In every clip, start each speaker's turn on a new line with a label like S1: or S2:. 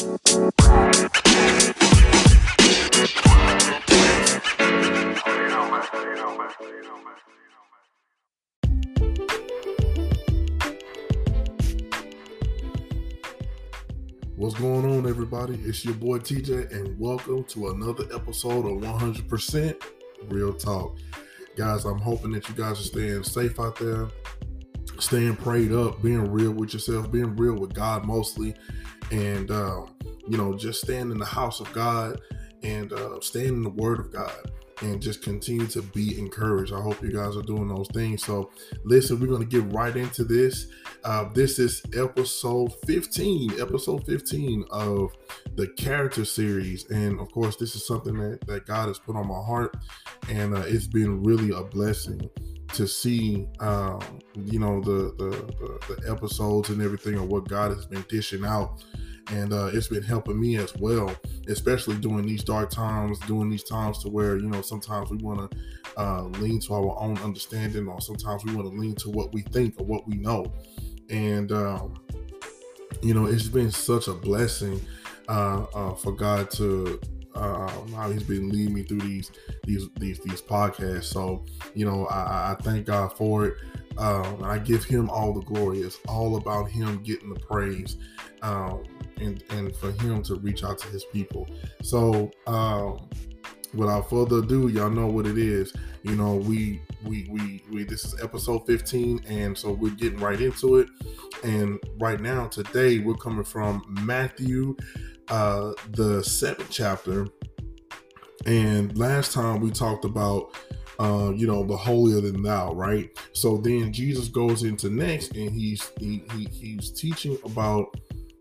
S1: What's going on, everybody? It's your boy TJ, and welcome to another episode of 100% Real Talk. Guys, I'm hoping that you guys are staying safe out there, staying prayed up, being real with yourself, being real with God mostly, and, uh, you know, just staying in the house of God and uh, staying in the Word of God and just continue to be encouraged. I hope you guys are doing those things. So, listen, we're going to get right into this. Uh, this is episode 15, episode 15 of the character series. And of course, this is something that, that God has put on my heart, and uh, it's been really a blessing to see um, you know the, the, the the episodes and everything of what God has been dishing out and uh, it's been helping me as well, especially during these dark times, during these times to where you know sometimes we want to uh, lean to our own understanding, or sometimes we want to lean to what we think or what we know, and um, you know it's been such a blessing uh, uh for God to um, how he's been leading me through these these these these podcasts. So you know, I, I thank God for it. Um, I give him all the glory. It's all about him getting the praise, um, and and for him to reach out to his people. So um, without further ado, y'all know what it is. You know, we we we we this is episode 15, and so we're getting right into it. And right now, today, we're coming from Matthew uh, the seventh chapter. And last time we talked about, uh, you know, the holier than thou, right? So then Jesus goes into next, and he's he, he he's teaching about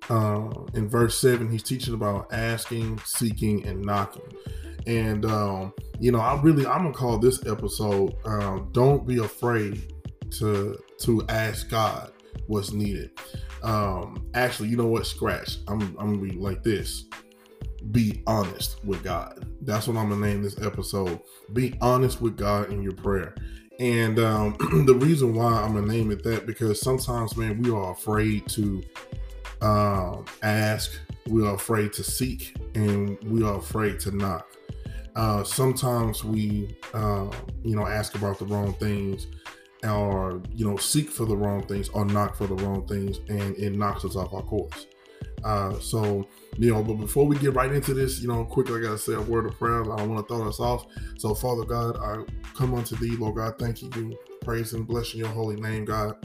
S1: uh, in verse seven. He's teaching about asking, seeking, and knocking. And um, you know, I really I'm gonna call this episode um, "Don't Be Afraid to to Ask God What's Needed." Um, actually, you know what? Scratch. I'm I'm gonna be like this. Be honest with God. That's what I'm gonna name this episode. Be honest with God in your prayer. And um, the reason why I'm gonna name it that because sometimes, man, we are afraid to um, ask, we are afraid to seek, and we are afraid to knock. Uh, sometimes we, uh, you know, ask about the wrong things or you know seek for the wrong things or knock for the wrong things and it knocks us off our course. Uh, so you know but before we get right into this you know quickly i gotta say a word of prayer. I don't want to throw us off. So father god i come unto thee lord god thank you praise and blessing your holy name god.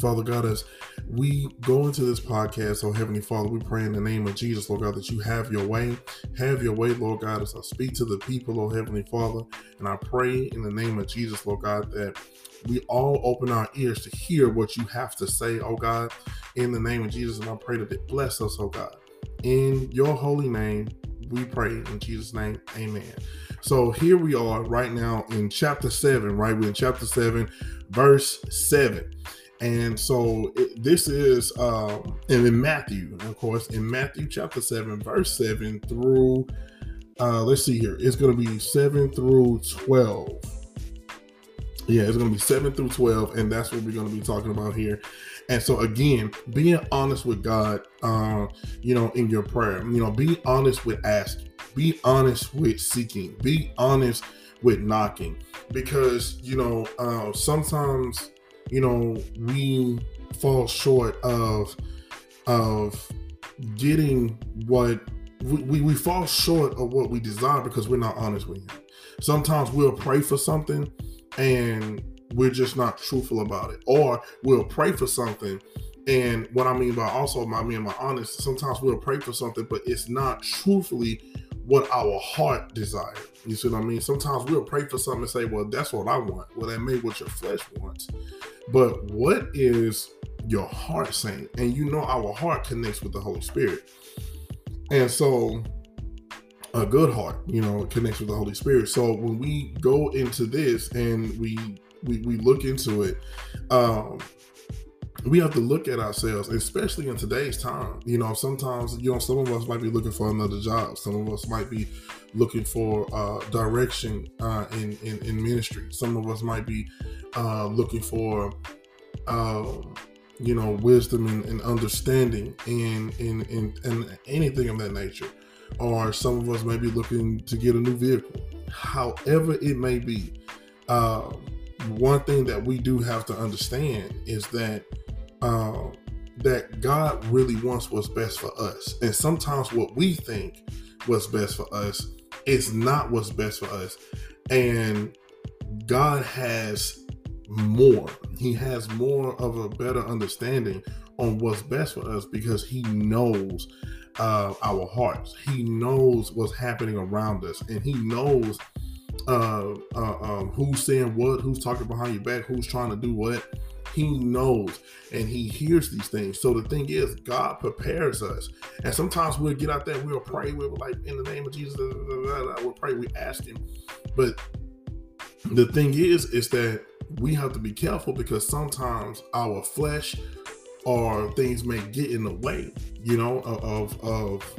S1: Father God, as we go into this podcast, oh Heavenly Father, we pray in the name of Jesus, Lord God, that you have your way. Have your way, Lord God, as I speak to the people, oh Heavenly Father. And I pray in the name of Jesus, Lord God, that we all open our ears to hear what you have to say, oh God, in the name of Jesus. And I pray that it bless us, oh God. In your holy name, we pray in Jesus' name, amen. So here we are right now in chapter 7, right? We're in chapter 7, verse 7. And so it, this is, um, and in Matthew, of course, in Matthew chapter 7, verse 7 through, uh, let's see here, it's going to be 7 through 12. Yeah, it's going to be 7 through 12, and that's what we're going to be talking about here. And so, again, being honest with God, uh, you know, in your prayer, you know, be honest with asking, be honest with seeking, be honest with knocking, because, you know, uh, sometimes you know, we fall short of of getting what we, we, we fall short of what we desire because we're not honest with him. Sometimes we'll pray for something and we're just not truthful about it. Or we'll pray for something and what I mean by also by me mean my honest, sometimes we'll pray for something, but it's not truthfully what our heart desires. You see what I mean? Sometimes we'll pray for something and say, Well, that's what I want. Well, that may what your flesh wants. But what is your heart saying? And you know, our heart connects with the Holy Spirit. And so, a good heart, you know, connects with the Holy Spirit. So when we go into this and we we, we look into it, um, we have to look at ourselves, especially in today's time. You know, sometimes, you know, some of us might be looking for another job. Some of us might be looking for uh, direction uh, in, in, in ministry. Some of us might be uh, looking for, um, you know, wisdom and, and understanding and, and, and, anything of that nature. Or some of us may be looking to get a new vehicle. However, it may be, uh, one thing that we do have to understand is that uh, that God really wants what's best for us. And sometimes what we think what's best for us is not what's best for us. And God has more. He has more of a better understanding on what's best for us because He knows uh, our hearts. He knows what's happening around us, and He knows uh, uh, um, who's saying what, who's talking behind your back, who's trying to do what. He knows and he hears these things. So the thing is, God prepares us. And sometimes we'll get out there, we'll pray, we'll like, in the name of Jesus, we'll pray, we ask him. But the thing is, is that we have to be careful because sometimes our flesh or things may get in the way, you know, of of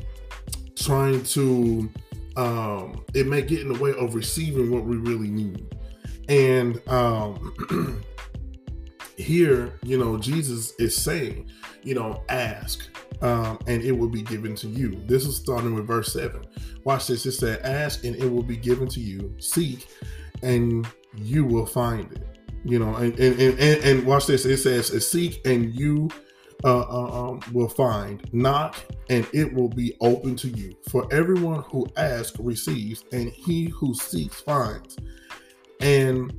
S1: trying to um it may get in the way of receiving what we really need. And um here, you know, Jesus is saying, you know, ask um, and it will be given to you. This is starting with verse 7. Watch this. It said, Ask and it will be given to you. Seek and you will find it. You know, and and, and, and watch this. It says, Seek and you uh, uh, um, will find. Knock and it will be open to you. For everyone who asks receives, and he who seeks finds. And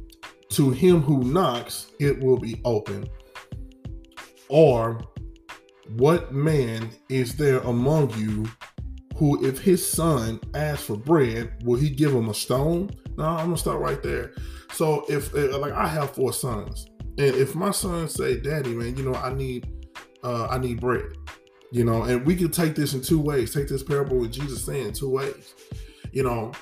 S1: to him who knocks, it will be open. Or what man is there among you who, if his son asks for bread, will he give him a stone? No, I'm gonna start right there. So if like I have four sons, and if my son say, "Daddy, man, you know I need, uh, I need bread," you know, and we can take this in two ways. Take this parable with Jesus saying two ways, you know.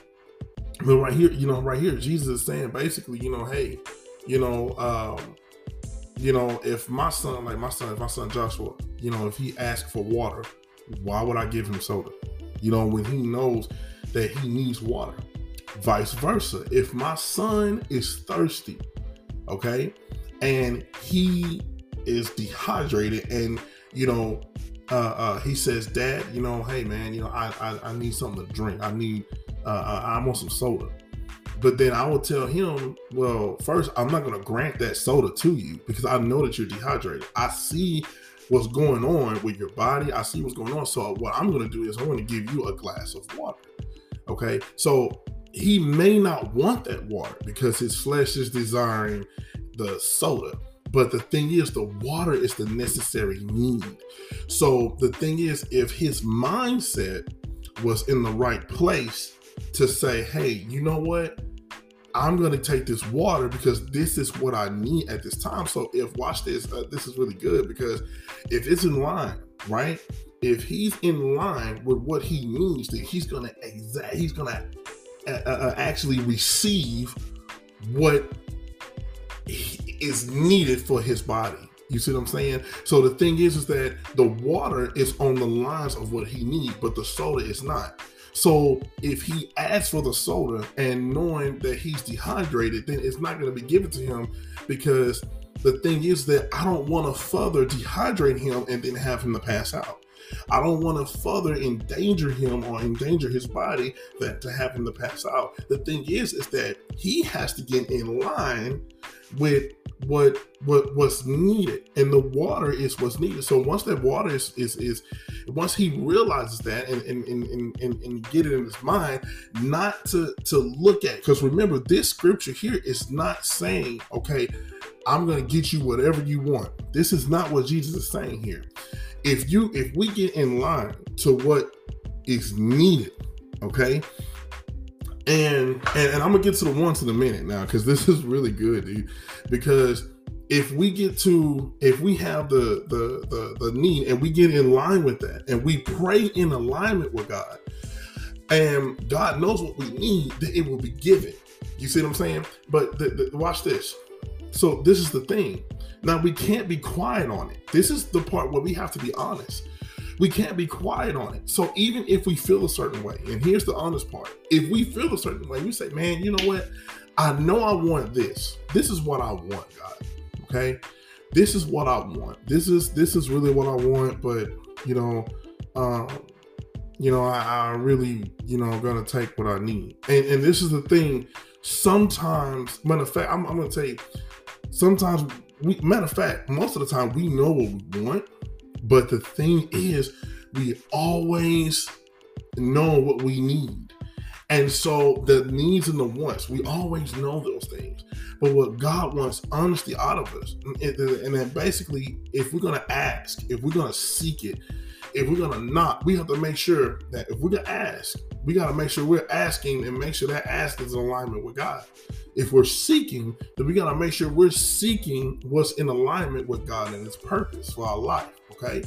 S1: But right here, you know, right here, Jesus is saying basically, you know, hey, you know, um, you know, if my son, like my son, if my son Joshua, you know, if he asks for water, why would I give him soda? You know, when he knows that he needs water. Vice versa. If my son is thirsty, okay, and he is dehydrated and you know uh, uh, he says, Dad, you know, hey man, you know, I I, I need something to drink. I need uh, I want some soda. But then I will tell him, well, first, I'm not going to grant that soda to you because I know that you're dehydrated. I see what's going on with your body. I see what's going on. So what I'm going to do is I'm going to give you a glass of water. Okay. So he may not want that water because his flesh is desiring the soda. But the thing is, the water is the necessary need. So the thing is, if his mindset was in the right place, to say, hey, you know what? I'm going to take this water because this is what I need at this time. So if watch this, uh, this is really good because if it's in line, right? If he's in line with what he needs, then he's going to exact. He's going to uh, uh, uh, actually receive what is needed for his body. You see what I'm saying? So the thing is, is that the water is on the lines of what he needs, but the soda is not. So if he asks for the soda and knowing that he's dehydrated, then it's not going to be given to him because the thing is that I don't want to further dehydrate him and then have him to pass out. I don't want to further endanger him or endanger his body that to have him to pass out. The thing is, is that he has to get in line with what what what's needed and the water is what's needed. So once that water is is is once he realizes that and and and, and, and get it in his mind not to to look at because remember this scripture here is not saying okay i'm gonna get you whatever you want. This is not what jesus is saying here if you if we get in line to what is needed okay and, and and I'm gonna get to the ones in a minute now because this is really good, dude. Because if we get to if we have the, the the the need and we get in line with that and we pray in alignment with God, and God knows what we need, that it will be given. You see what I'm saying? But the, the, watch this. So this is the thing. Now we can't be quiet on it. This is the part where we have to be honest we can't be quiet on it. So even if we feel a certain way, and here's the honest part if we feel a certain way, we say, man, you know what? I know I want this. This is what I want, God. Okay. this is what I want. This is this is really what I want, but you know, um, you know, I, I really, you know, I'm gonna take what I need. And and this is the thing. Sometimes, matter of fact, I'm, I'm gonna you, sometimes we matter of fact, most of the time we know what we want, but the thing is, we always know what we need. And so the needs and the wants, we always know those things. But what God wants honesty out of us. And, then basically, if we're to ask, if we're to seek it, if we're to knock, we have to make sure that if we're to ask, we got to make sure we're asking and make sure that ask is in alignment with God. If we're seeking, then we got to make sure we're seeking what's in alignment with God and His purpose for our life. Okay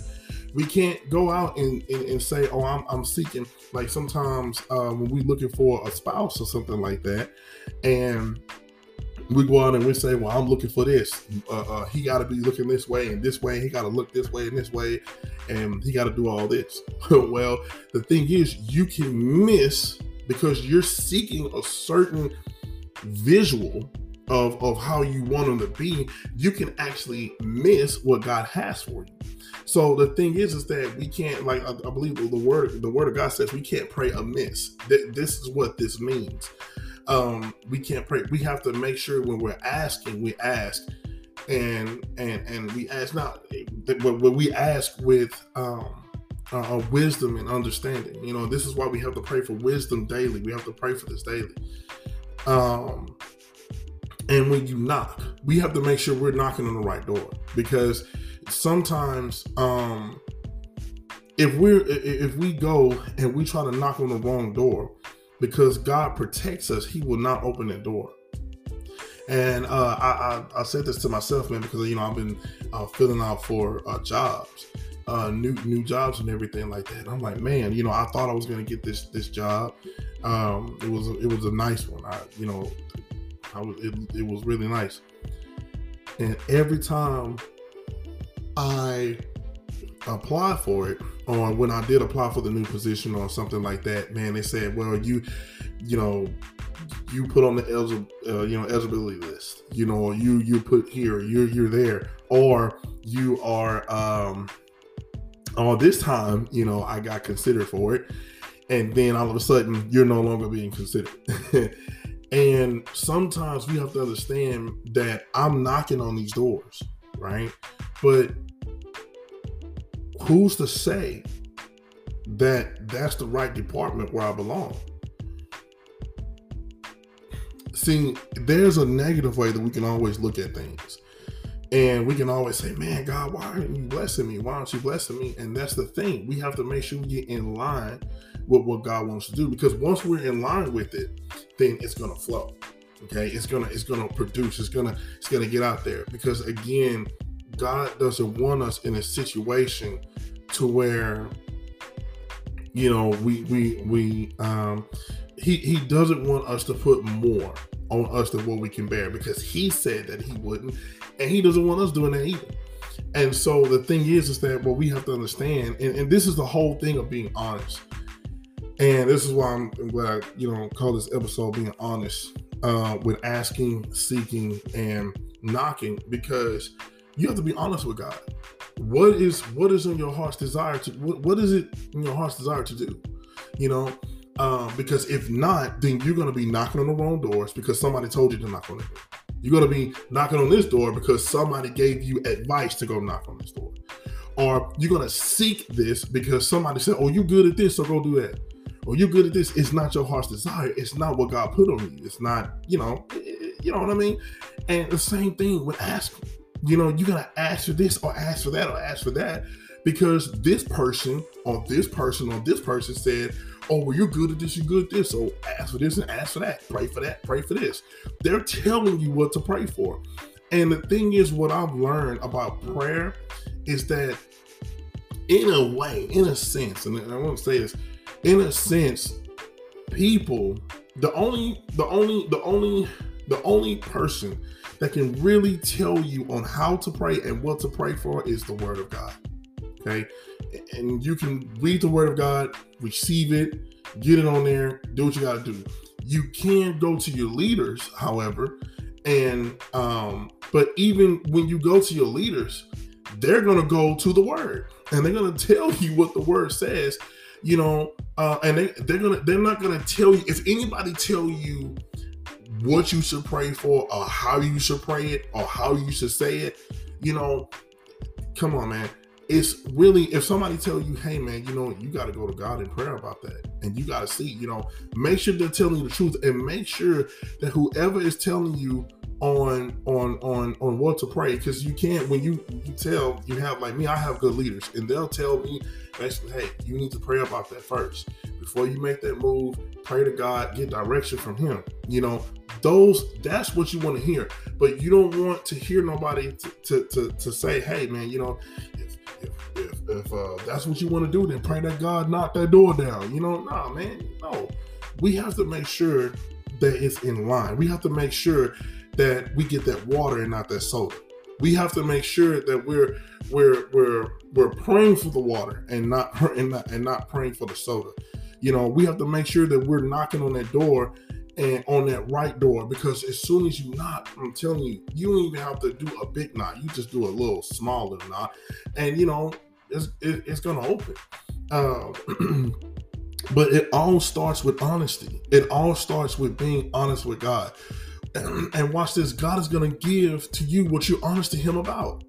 S1: we can't go out and, and, and say, oh, I'm, I'm, seeking. Like sometimes uh, when we're looking for a spouse or something like that, and we go out and we say, well, I'm looking for this. Uh, uh, he got to be looking this way and this way. He got to look this way and this way, and he got to do all this. well, the thing is, you can miss because you're seeking a certain visual of, of how you want them to be, you can actually miss what God has for you. So the thing is, is that we can't like I, I believe the word the word of God says we can't pray amiss. Th- this is what this means. Um, we can't pray. We have to make sure when we're asking, we ask, and and and we ask not, but we ask with um, uh, wisdom and understanding. You know, this is why we have to pray for wisdom daily. We have to pray for this daily. Um, and when you knock, we have to make sure we're knocking on the right door because sometimes um if we're if we go and we try to knock on the wrong door because God protects us, He will not open that door. And uh, I, I, I said this to myself, man, because you know I've been uh, filling out for uh, jobs, uh, new new jobs and everything like that. And I'm like, man, you know, I thought I was gonna get this this job. Um, it was a, it was a nice one. I you know, I was it, it was really nice. And every time I apply for it, or when I did apply for the new position or something like that, man, they said, well, you, you know, you put on the eligible, uh, you know, eligibility list, you know, you you put here, you're you're there, or you are, um, or this time, you know, I got considered for it, and then all of a sudden, you're no longer being considered. and sometimes we have to understand that I'm knocking on these doors, right? But who's to say that that's the right department where I belong? See, there's a negative way that we can always look at things. And we can always say, man, God, why aren't you blessing me? Why aren't you blessing me? And that's the thing. We have to make sure we get in line with what God wants to do. Because once we're in line with it, then it's gonna flow. Okay. It's gonna it's gonna produce, it's gonna it's gonna get out there. Because again, God doesn't want us in a situation to where you know we we we um he he doesn't want us to put more on us than what we can bear because he said that he wouldn't and he doesn't want us doing that either and so the thing is is that what we have to understand and, and this is the whole thing of being honest and this is why I'm, glad you know call this episode being honest uh with asking seeking and knocking because you have to be honest with God. What is what is in your heart's desire to what, what is it in your heart's desire to do? You know, um, because if not, then you're gonna be knocking on the wrong doors because somebody told you to knock on it. You're gonna be knocking on this door because somebody gave you advice to go knock on this door. Or you're gonna seek this because somebody said, Oh, you're good at this, so go do that. Or you're good at this. It's not your heart's desire. It's not what God put on you. It's not, you know, you know what I mean? And the same thing with asking you know, you gotta ask for this or ask for that or ask for that because this person or this person or this person said, Oh, well, you're good at this, you're good at this. So ask for this and ask for that. Pray for that, pray for this. They're telling you what to pray for. And the thing is, what I've learned about prayer is that, in a way, in a sense, and I want to say this, in a sense, people, the only, the only, the only, the only person that can really tell you on how to pray and what to pray for is the Word of God. Okay. And you can read the Word of God, receive it, get it on there, do what you got to do. You can go to your leaders, however, And um, but even when you go to your leaders, they're gonna go to the word and they're gonna tell you what the word says, you know, uh, and they, they're gonna they're not gonna tell you if anybody tell you what you should pray for or how you should pray it or how you should say it, you know, come on, man. It's really if somebody tell you, hey man, you know, you got to go to God in prayer about that, and you got to see, you know, make sure they're telling you the truth, and make sure that whoever is telling you on on on on what to pray because you can't when you you tell you have like me i have good leaders and they'll tell me basically hey you need to pray about that first. Before you make that move pray to god get direction from him you know? Those that's what you want to hear but you don't want to hear nobody to to, to, to say hey man you know if if if, if uh, that's what you want to do then pray that god knock that door down you know nah man no we have to make sure that it's in line we have to make sure that we get that water and not that soda. We have to make sure that we're we're we're we're praying for the water and not and not and not praying for the soda. You know, we have to make sure that we're knocking on that door and on that right door because as soon as you knock, I'm telling you, you don't even have to do a big knock. You just do a little smaller knock, and you know it's it, it's gonna open. Um, but it all starts with honesty. It all starts with being honest with God and watch this God is to give to you what you're honest to Him about.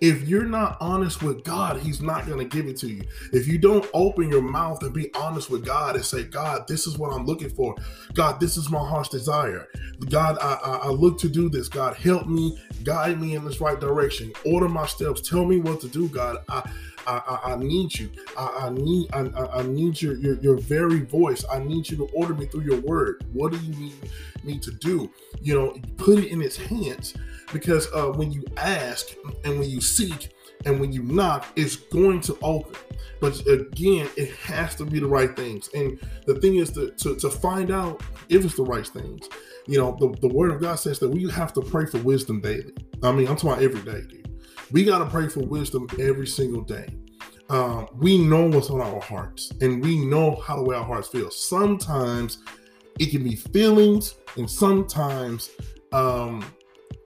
S1: If you're not honest with God, He's not going to give it to you. If you don't open your mouth and be honest with God and say, God, this is what I'm looking for. God, this is my heart's desire. God, I, I, I look to do this. God, help me, guide me in this right direction. Order my steps. Tell me what to do, God. I, I, I, I need you. I, I need I, I need your, your your very voice. I need you to order me through your word. What do you need me to do? You know, put it in its hands because uh, when you ask and when you seek and when you knock, it's going to open. But again, it has to be the right things. And the thing is to, to, to find out if it's the right things. You know, the, the word of God says that we have to pray for wisdom daily. I mean, I'm talking about every day, dude. We got to pray for wisdom every single day. Um, we know what's on our hearts and we know how the way our hearts feel. Sometimes it can be feelings, and sometimes um,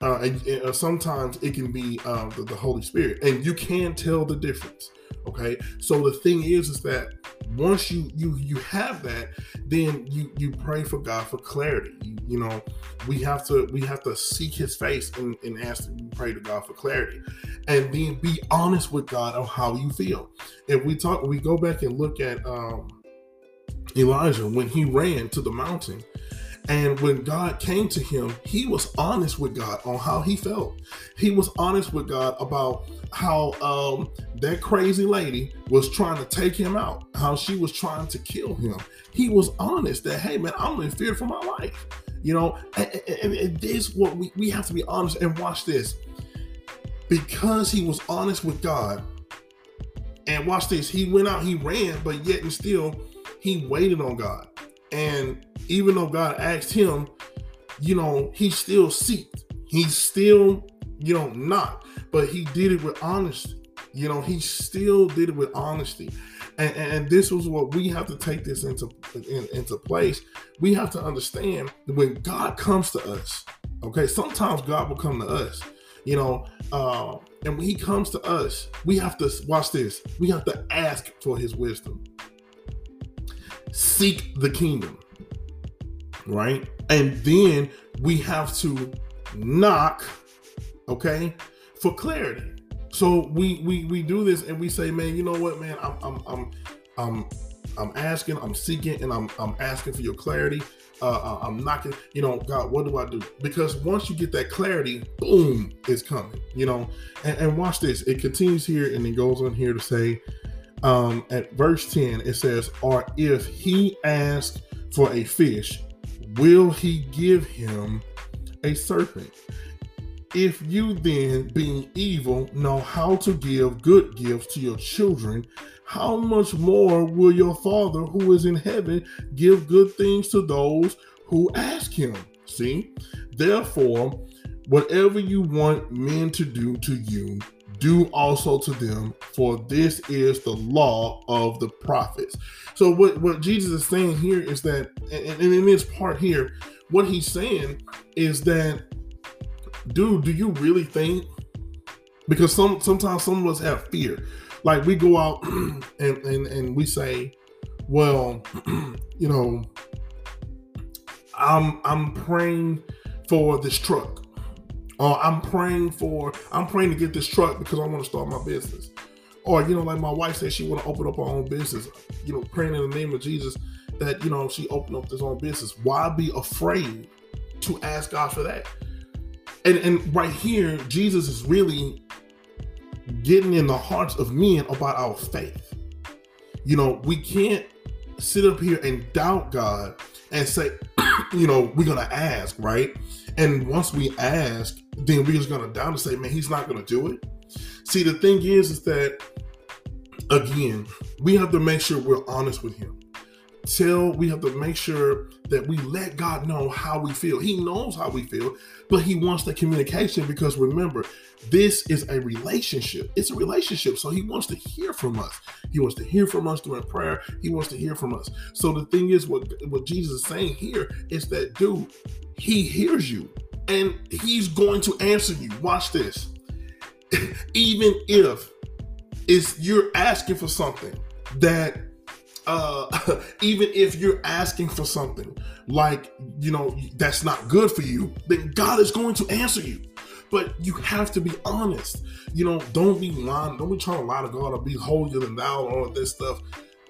S1: uh, and, and uh, sometimes it can be um, the, the, Holy Spirit, and you can tell the difference. Okay, so the thing is, is that once you you you have that, then you you pray for God for clarity. You, you know, we have to we have to seek His face and, and ask to pray to God for clarity, and then be honest with God on how you feel. If we talk, we go back and look at um, Elijah when he ran to the mountain and when God came to him, he was honest with God on how he felt. He was honest with God about how um, that crazy lady was trying to take him out, how she was trying to kill him. He was honest that, hey, man, I'm in fear for my life. You know, and, and, and this what we, we have to be honest and watch this. Because he was honest with God, and watch this, he went out, he ran, but yet and still, he waited on God. And even though God asked him, you know, he still seeked. He still, you know, not, but he did it with honesty. You know, he still did it with honesty. And, and this was what we have to take this into in, into place. We have to understand when God comes to us, okay, sometimes God will come to us, you know, uh, and when He comes to us, we have to watch this. We have to ask for His wisdom seek the kingdom, right? And then we have to knock, okay, for clarity. So we we we do this and we say, man, you know what, man, I'm I'm I'm I'm I'm asking, I'm seeking, and I'm I'm asking for your clarity. Uh, uh I'm knocking, you know, God, what do I do? Because once you get that clarity, boom, it's coming, you know. And, and watch this. It continues here and it goes on here to say, um, at verse 10, it says, Or if he asks for a fish, will he give him a serpent? If you then, being evil, know how to give good gifts to your children, how much more will your Father who is in heaven give good things to those who ask him? See? Therefore, whatever you want men to do to you, do also to them, for this is the law of the prophets. So what, what Jesus is saying here is that, and, in this part here, what he's saying is that dude, do you really think? Because some sometimes some of us have fear. Like we go out and, and, and we say, well, you know, I'm I'm praying for this truck. Or I'm praying for I'm praying to get this truck because I want to start my business. Or, you know, like my wife said she want to open up her own business. You know, praying in the name of Jesus that, you know, she opened up this own business. Why be afraid to ask God for that? And and right here, Jesus is really getting in the hearts of men about our faith. You know, we can't sit up here and doubt God and say, you know, we're gonna ask, right? And once we ask, then we're just gonna doubt and say, man, he's not gonna do it. See, the thing is, is that again, we have to make sure we're honest with him. Tell we have to make sure that we let God know how we feel. He knows how we feel, but he wants the communication because remember, this is a relationship. It's a relationship. So he wants to hear from us. He wants to hear from us during prayer. He wants to hear from us. So the thing is, what, what Jesus is saying here is that, dude, he hears you and he's going to answer you. Watch this. Even if it's you're asking for something that uh even if you're asking for something like you know that's not good for you then god is going to answer you but you have to be honest. You know, don't be lying. Don't be trying to lie to God or be holier than thou and all this stuff.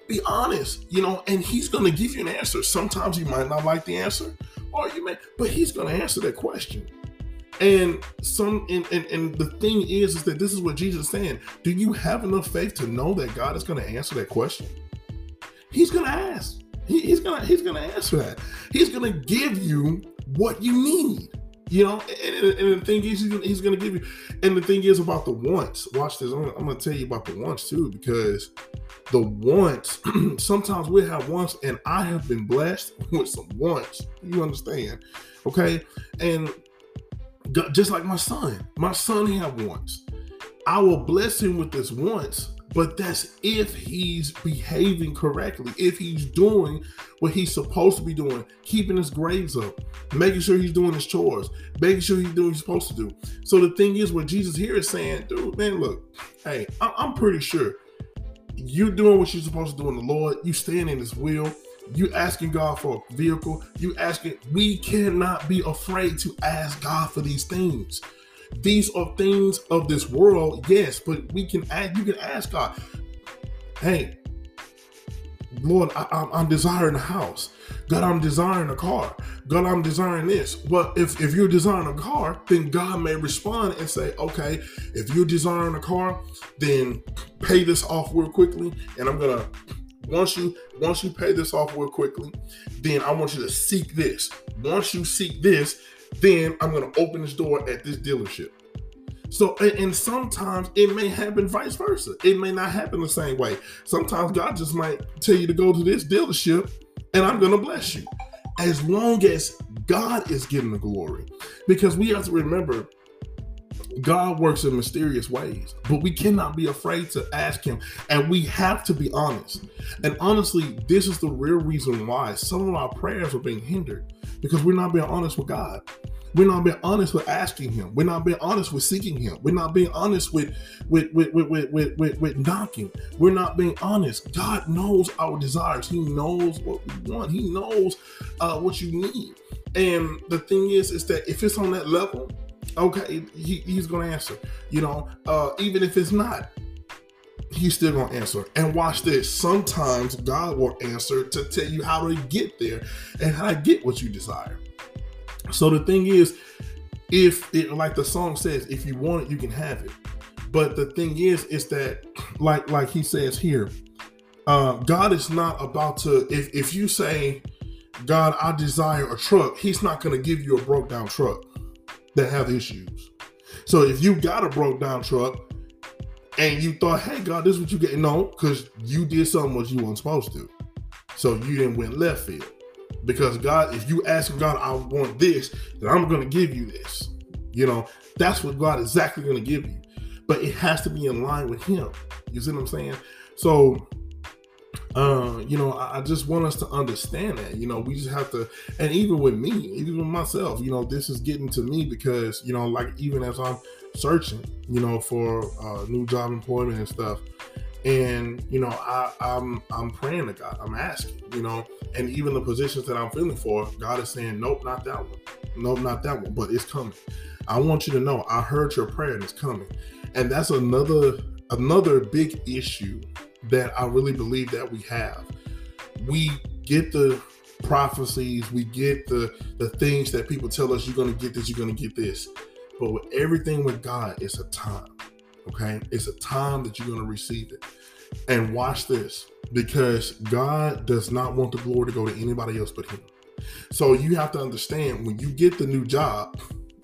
S1: Be honest, you know, and He's going to give you an answer. Sometimes you might not like the answer, or you may, but He's going to answer that question. And some, and, and, and the thing is, is that this is what Jesus is saying. Do you have enough faith to know that God is going to answer that question? He's to ask. He, he's gonna he's gonna answer that. He's gonna give you what you need. You know, and, and, the thing is, he's gonna, he's gonna, give you. And the thing is about the wants. Watch this. I'm, I'm gonna tell you about the wants too, because the wants. sometimes we have wants, and I have been blessed with some wants. You understand? Okay, and just like my son, my son have wants. I will bless him with this once but that's if he's behaving correctly, if he's doing what he's supposed to be doing, keeping his grades up, making sure he's doing his chores, making sure he's doing what he's supposed to do. So the thing is, what Jesus here is saying, dude, man, look, hey, I'm pretty sure you're doing what you're supposed to do in the Lord, you staying in his will, you asking God for a vehicle, you asking, we cannot be afraid to ask God for these things. These are things of this world, yes, but we can ask, you can ask God, hey, Lord, I, am desiring a house. God, I'm desiring a car. God, I'm desiring this. Well, if, if you're desiring a car, then God may respond and say, okay, if you're desiring a car, then pay this off real quickly. And I'm gonna once you once you pay this off real quickly, then I want you to seek this. Once you seek this, then I'm going to open this door at this dealership. So, and, sometimes it may happen vice versa. It may not happen the same way. Sometimes God just might tell you to go to this dealership and I'm going to bless you. As long as God is getting the glory. Because we have to remember, God works in mysterious ways, but we cannot be afraid to ask Him. And we have to be honest. And honestly, this is the real reason why some of our prayers are being hindered because we're not being honest with God. We're not being honest with asking Him. We're not being honest with seeking Him. We're not being honest with with with with with, with, with, with knocking. We're not being honest. God knows our desires. He knows what we want. He knows uh, what you need. And the thing is, is that if it's on that level, okay, he, he's going to answer. You know, uh, even if it's not, he's still to answer. And watch this. Sometimes God will answer to tell you how to get there and how to get what you desire. So the thing is, if it like the song says, if you want it, you can have it. But the thing is, is that like like he says here, uh, God is not about to. If if you say, God, I desire a truck, He's not to give you a broke down truck that have issues. So if you got a broke down truck and you thought, hey God, this is what you get, no, because you did something what you weren't supposed to. So you didn't went left field. Because God, if you ask God, I want this, then I'm gonna give you this. You know, that's what God is exactly gonna give you. But it has to be in line with him. You see what I'm saying? So uh, you know, I, I, just want us to understand that. You know, we just have to, and even with me, even with myself, you know, this is getting to me because you know, like even as I'm searching, you know, for uh, new job employment and stuff, and you know, I, I'm I'm praying to God, I'm asking, you know, and even the positions that I'm feeling for, God is saying, nope, not that one, nope, not that one, but it's coming. I want you to know, I heard your prayer and it's coming, and that's another another big issue that I really believe that we have. We get the prophecies, we get the the things that people tell us you're going to get this, you're going to get this. But with everything with God, it's a time. Okay? It's a time that you're going to receive it. And watch this because God does not want the glory to go to anybody else but him. So you have to understand when you get the new job,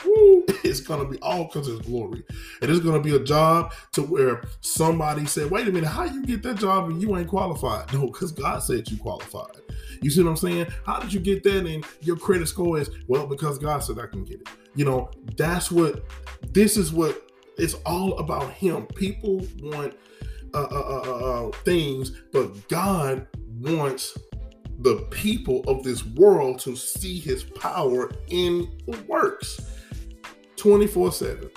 S1: woo, it's gonna be all because of glory. It is gonna be a job to where somebody said, wait a minute, how you get that job and you ain't qualified? No, because God said you qualified. You see what I'm saying? How did you get that? And your credit score is well because God said I can get it. You know, that's what this is what it's all about him. People want uh, uh, uh, uh, uh things, but God wants the people of this world to see his power in works. 24 7.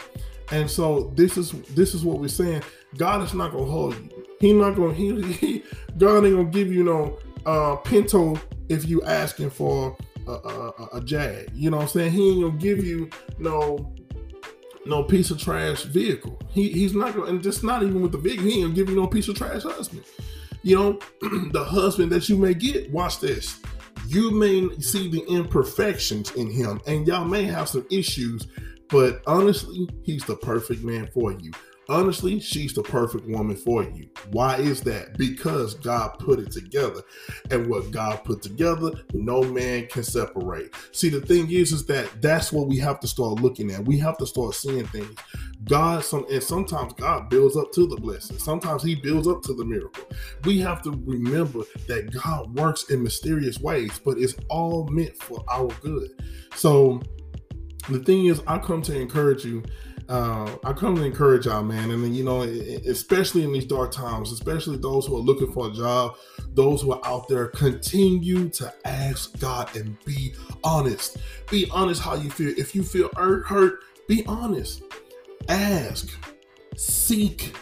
S1: And so this is this is what we're saying. God is not gonna hold you. He not gonna he, he God ain't gonna give you no uh pinto if you asking for a, a, a, jag. You know what I'm saying? He ain't gonna give you no no piece of trash vehicle. He he's not gonna and just not even with the vehicle, he ain't gonna give you no piece of trash husband. You know, the husband that you may get, watch this. You may see the imperfections in him, and y'all may have some issues but honestly, he's the perfect man for you. Honestly, she's the perfect woman for you. Why is that? Because God put it together. And what God put together, no man can separate. See, the thing is, is that that's what we have to start looking at. We have to start seeing things. God, some and sometimes God builds up to the blessing. Sometimes He builds up to the miracle. We have to remember that God works in mysterious ways, but it's all meant for our good. So the thing is, I come to encourage you. Uh, I come to encourage y'all, man. And you know, especially in these dark times, especially those who are looking for a job, those who are out there, continue to ask God and be honest. Be honest how you feel. If you feel hurt, hurt, be honest. Ask, seek,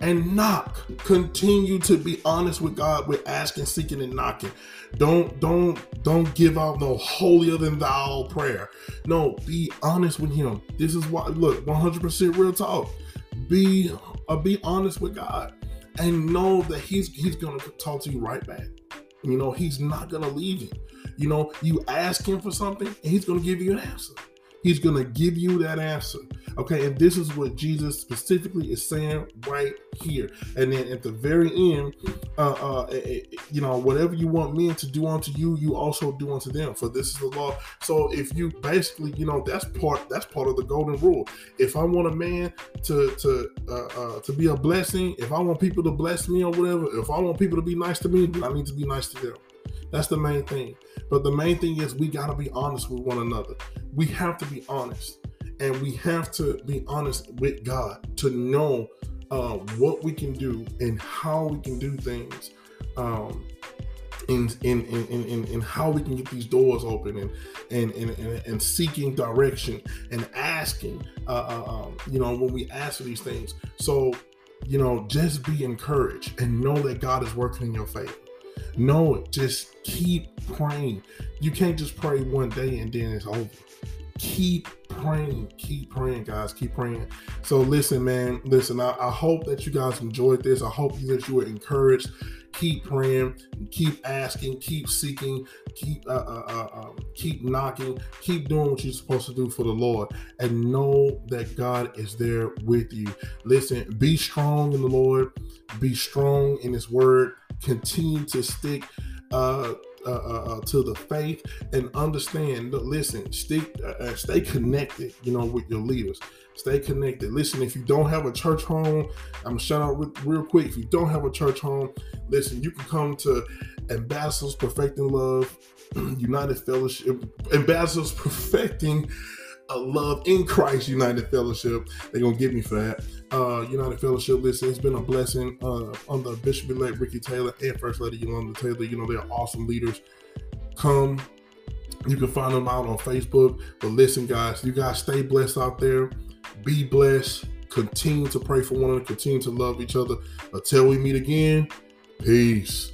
S1: and knock. Continue to be honest with God with asking, seeking, and knocking. Don't don't don't give out no holier than thou prayer. No, be honest with Him. This is why. Look, 100% real talk. Be uh, be honest with God, and know that He's He's gonna talk to you right back. You know, He's not gonna leave you. You know, you ask Him for something, and He's gonna give you an answer. He's going to give you that answer. Okay. And this is what Jesus specifically is saying right here. And then at the very end, uh, uh, eh, eh, you know, whatever you want men to do unto you, you also do unto them. For this is the law. So if you basically, you know, that's part that's part of the golden rule. If I want a man to to uh, uh, to be a blessing, if I want people to bless me or whatever, if I want people to be nice to me, I need to be nice to them. That's the main thing. But the main thing is we got to be honest with one another. We have to be honest. And we have to be honest with God to know uh, what we can do and how we can do things. Um, in, in, in, in how we can get these doors open and and, and, and, and seeking direction and asking uh, uh, um, you know when we ask for these things so you know just be encouraged and know that god is working in your favor no, just keep praying. You can't just pray one day and then it's over. Keep praying, keep praying, guys, keep praying. So, listen, man, listen. I, I hope that you guys enjoyed this. I hope that you were encouraged. Keep praying, keep asking, keep seeking, keep uh, uh, uh, um, keep knocking, keep doing what you're supposed to do for the Lord, and know that God is there with you. Listen, be strong in the Lord, be strong in His Word continue to stick uh, uh, uh, uh, to the faith and understand. Listen, stick, uh, uh, stay connected. You know, with your leaders. Stay connected. Listen, if you don't have a church home, I'm shout out real, real quick. If you don't have a church home, listen, you can come to Ambassadors Perfecting Love, United Fellowship, Ambassadors Perfecting a love in Christ United Fellowship. They're gonna get me for that. Uh, United Fellowship, listen, it's been a blessing uh, the Bishop elect Ricky Taylor and First Lady Yolanda Taylor. You know, they're awesome leaders. Come, you can find them out on Facebook. But listen, guys, you guys stay blessed out there. Be blessed. Continue to pray for one another. Continue to love each other. Until we meet again, peace.